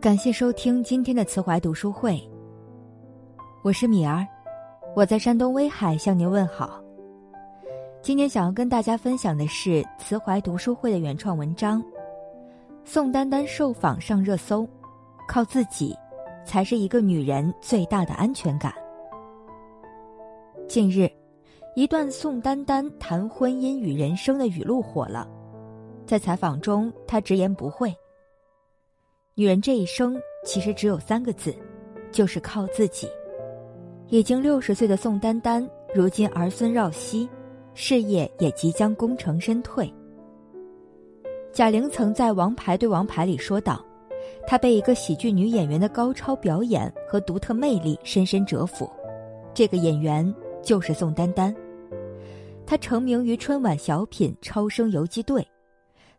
感谢收听今天的慈怀读书会。我是米儿，我在山东威海向您问好。今天想要跟大家分享的是慈怀读书会的原创文章。宋丹丹受访上热搜，靠自己才是一个女人最大的安全感。近日，一段宋丹丹谈婚姻与人生的语录火了。在采访中，她直言不讳。女人这一生其实只有三个字，就是靠自己。已经六十岁的宋丹丹，如今儿孙绕膝，事业也即将功成身退。贾玲曾在《王牌对王牌》里说道：“她被一个喜剧女演员的高超表演和独特魅力深深折服。这个演员就是宋丹丹。她成名于春晚小品《超生游击队》，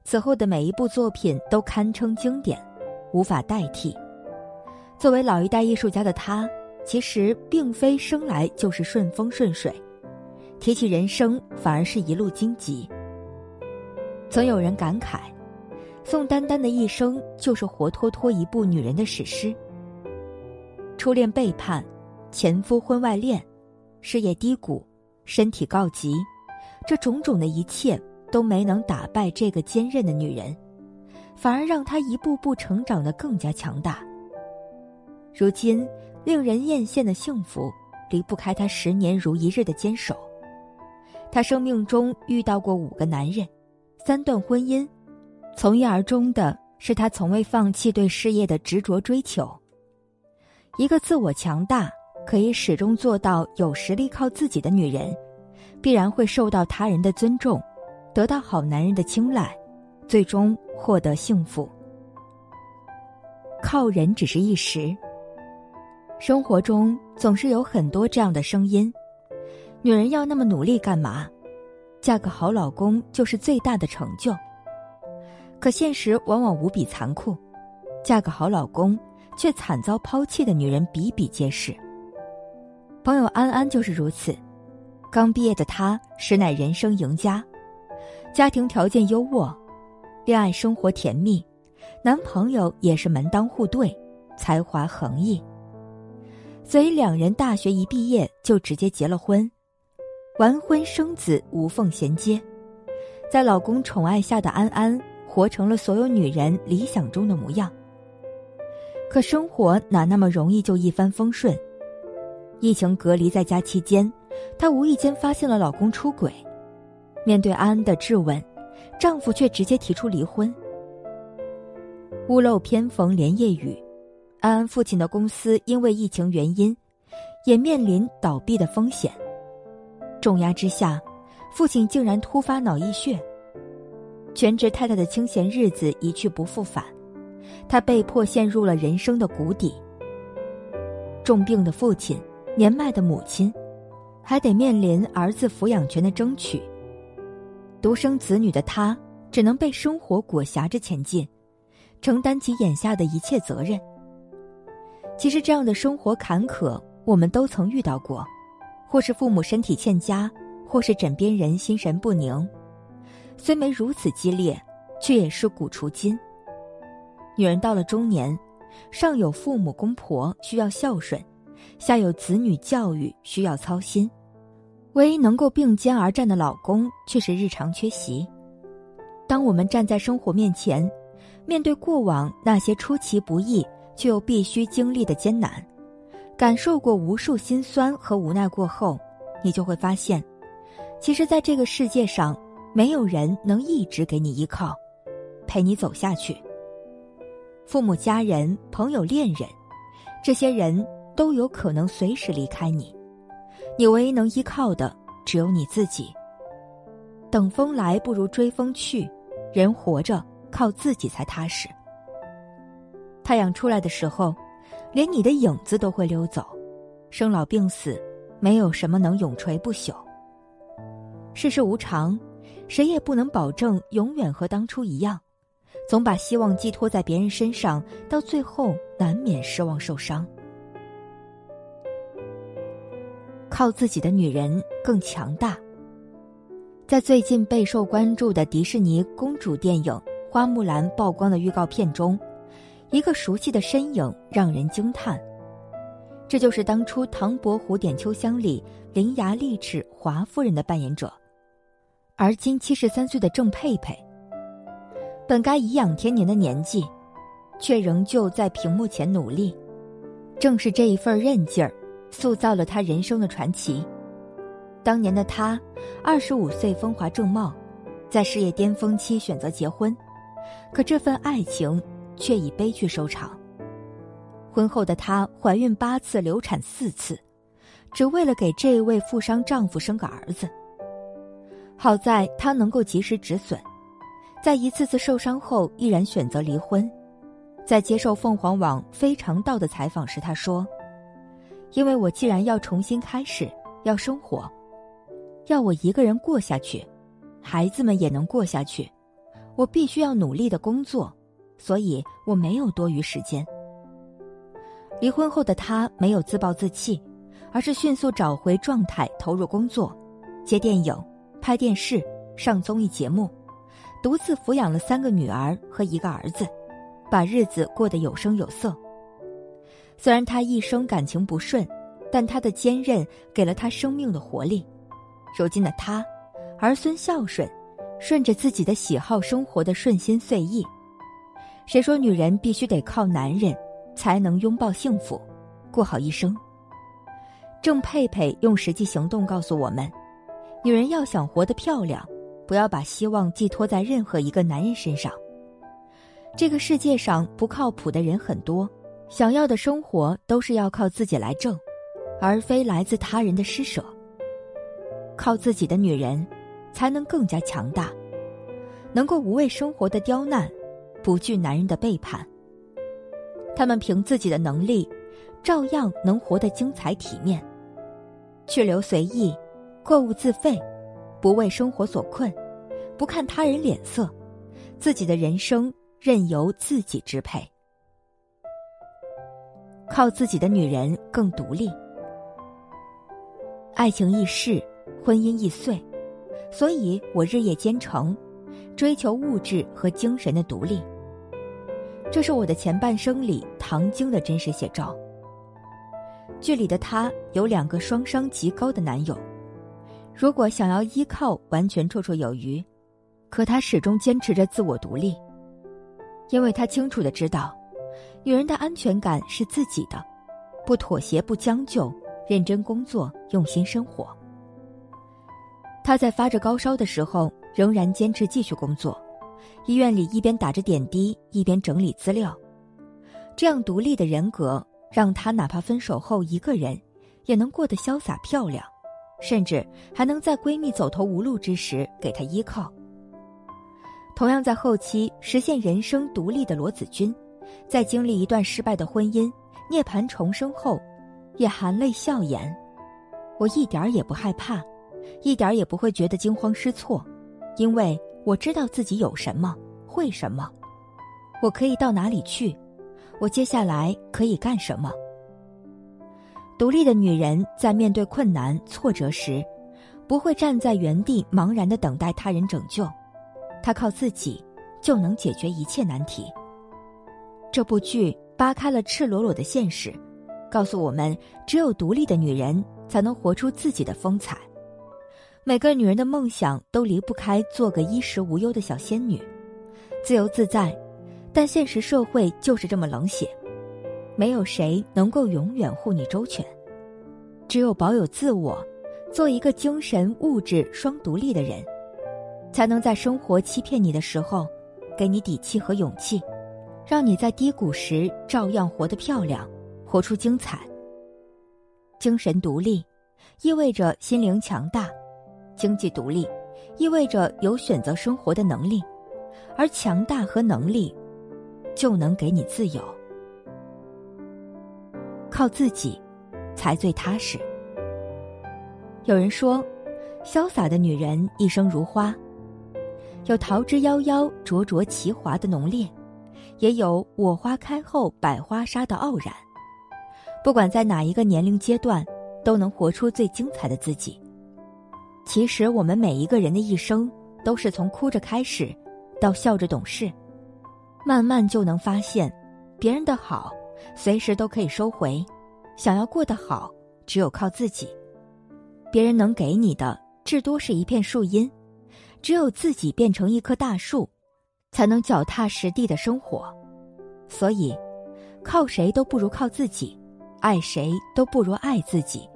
此后的每一部作品都堪称经典。”无法代替。作为老一代艺术家的他，其实并非生来就是顺风顺水，提起人生，反而是一路荆棘。曾有人感慨，宋丹丹的一生就是活脱脱一部女人的史诗。初恋背叛，前夫婚外恋，事业低谷，身体告急，这种种的一切都没能打败这个坚韧的女人。反而让他一步步成长的更加强大。如今，令人艳羡的幸福离不开他十年如一日的坚守。他生命中遇到过五个男人，三段婚姻，从一而终的是他从未放弃对事业的执着追求。一个自我强大、可以始终做到有实力靠自己的女人，必然会受到他人的尊重，得到好男人的青睐。最终获得幸福，靠人只是一时。生活中总是有很多这样的声音：女人要那么努力干嘛？嫁个好老公就是最大的成就。可现实往往无比残酷，嫁个好老公却惨遭抛弃的女人比比皆是。朋友安安就是如此，刚毕业的她实乃人生赢家，家庭条件优渥。恋爱生活甜蜜，男朋友也是门当户对，才华横溢。所以两人大学一毕业就直接结了婚，完婚生子无缝衔接，在老公宠爱下的安安活成了所有女人理想中的模样。可生活哪那么容易就一帆风顺？疫情隔离在家期间，她无意间发现了老公出轨，面对安安的质问。丈夫却直接提出离婚。屋漏偏逢连夜雨，安安父亲的公司因为疫情原因，也面临倒闭的风险。重压之下，父亲竟然突发脑溢血，全职太太的清闲日子一去不复返，她被迫陷入了人生的谷底。重病的父亲，年迈的母亲，还得面临儿子抚养权的争取。独生子女的他，只能被生活裹挟着前进，承担起眼下的一切责任。其实这样的生活坎坷，我们都曾遇到过，或是父母身体欠佳，或是枕边人心神不宁。虽没如此激烈，却也是骨除筋。女人到了中年，上有父母公婆需要孝顺，下有子女教育需要操心。唯一能够并肩而战的老公却是日常缺席。当我们站在生活面前，面对过往那些出其不意却又必须经历的艰难，感受过无数心酸和无奈过后，你就会发现，其实，在这个世界上，没有人能一直给你依靠，陪你走下去。父母、家人、朋友、恋人，这些人都有可能随时离开你。你唯一能依靠的只有你自己。等风来不如追风去，人活着靠自己才踏实。太阳出来的时候，连你的影子都会溜走。生老病死，没有什么能永垂不朽。世事无常，谁也不能保证永远和当初一样。总把希望寄托在别人身上，到最后难免失望受伤。靠自己的女人更强大。在最近备受关注的迪士尼公主电影《花木兰》曝光的预告片中，一个熟悉的身影让人惊叹。这就是当初《唐伯虎点秋香》里伶牙俐齿华夫人的扮演者，而今七十三岁的郑佩佩。本该颐养天年的年纪，却仍旧在屏幕前努力。正是这一份韧劲儿，塑造了他人生的传奇。当年的他，二十五岁风华正茂，在事业巅峰期选择结婚，可这份爱情却以悲剧收场。婚后的她怀孕八次，流产四次，只为了给这位富商丈夫生个儿子。好在她能够及时止损，在一次次受伤后依然选择离婚。在接受凤凰网《非常道》的采访时，她说：“因为我既然要重新开始，要生活。”要我一个人过下去，孩子们也能过下去，我必须要努力的工作，所以我没有多余时间。离婚后的他没有自暴自弃，而是迅速找回状态，投入工作，接电影、拍电视、上综艺节目，独自抚养了三个女儿和一个儿子，把日子过得有声有色。虽然他一生感情不顺，但他的坚韧给了他生命的活力。如今的他，儿孙孝顺，顺着自己的喜好生活的顺心随意。谁说女人必须得靠男人才能拥抱幸福，过好一生？郑佩佩用实际行动告诉我们：女人要想活得漂亮，不要把希望寄托在任何一个男人身上。这个世界上不靠谱的人很多，想要的生活都是要靠自己来挣，而非来自他人的施舍。靠自己的女人，才能更加强大，能够无畏生活的刁难，不惧男人的背叛。她们凭自己的能力，照样能活得精彩体面，去留随意，购物自费，不为生活所困，不看他人脸色，自己的人生任由自己支配。靠自己的女人更独立，爱情易逝。婚姻易碎，所以我日夜兼程，追求物质和精神的独立。这是我的前半生里唐晶的真实写照。剧里的她有两个双商极高的男友，如果想要依靠，完全绰绰有余。可她始终坚持着自我独立，因为她清楚的知道，女人的安全感是自己的，不妥协，不将就，认真工作，用心生活。她在发着高烧的时候，仍然坚持继续工作。医院里一边打着点滴，一边整理资料。这样独立的人格，让她哪怕分手后一个人，也能过得潇洒漂亮，甚至还能在闺蜜走投无路之时给她依靠。同样在后期实现人生独立的罗子君，在经历一段失败的婚姻、涅槃重生后，也含泪笑言：“我一点也不害怕。”一点也不会觉得惊慌失措，因为我知道自己有什么，会什么，我可以到哪里去，我接下来可以干什么。独立的女人在面对困难挫折时，不会站在原地茫然的等待他人拯救，她靠自己就能解决一切难题。这部剧扒开了赤裸裸的现实，告诉我们，只有独立的女人才能活出自己的风采。每个女人的梦想都离不开做个衣食无忧的小仙女，自由自在。但现实社会就是这么冷血，没有谁能够永远护你周全。只有保有自我，做一个精神物质双独立的人，才能在生活欺骗你的时候，给你底气和勇气，让你在低谷时照样活得漂亮，活出精彩。精神独立，意味着心灵强大。经济独立，意味着有选择生活的能力，而强大和能力，就能给你自由。靠自己，才最踏实。有人说，潇洒的女人一生如花，有桃之夭夭、灼灼其华的浓烈，也有我花开后百花杀的傲然。不管在哪一个年龄阶段，都能活出最精彩的自己。其实，我们每一个人的一生，都是从哭着开始，到笑着懂事，慢慢就能发现，别人的好，随时都可以收回；想要过得好，只有靠自己。别人能给你的，至多是一片树荫；只有自己变成一棵大树，才能脚踏实地的生活。所以，靠谁都不如靠自己，爱谁都不如爱自己。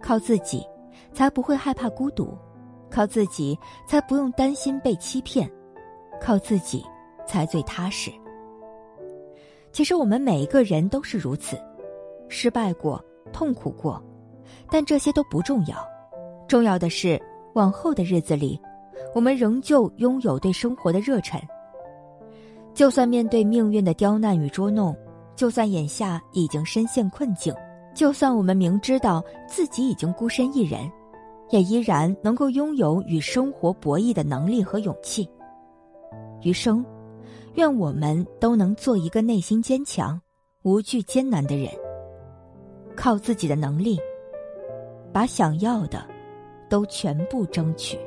靠自己，才不会害怕孤独；靠自己，才不用担心被欺骗；靠自己，才最踏实。其实我们每一个人都是如此，失败过，痛苦过，但这些都不重要。重要的是，往后的日子里，我们仍旧拥有对生活的热忱。就算面对命运的刁难与捉弄，就算眼下已经深陷困境，就算我们明知道自己已经孤身一人，也依然能够拥有与生活博弈的能力和勇气。余生。愿我们都能做一个内心坚强、无惧艰难的人，靠自己的能力，把想要的都全部争取。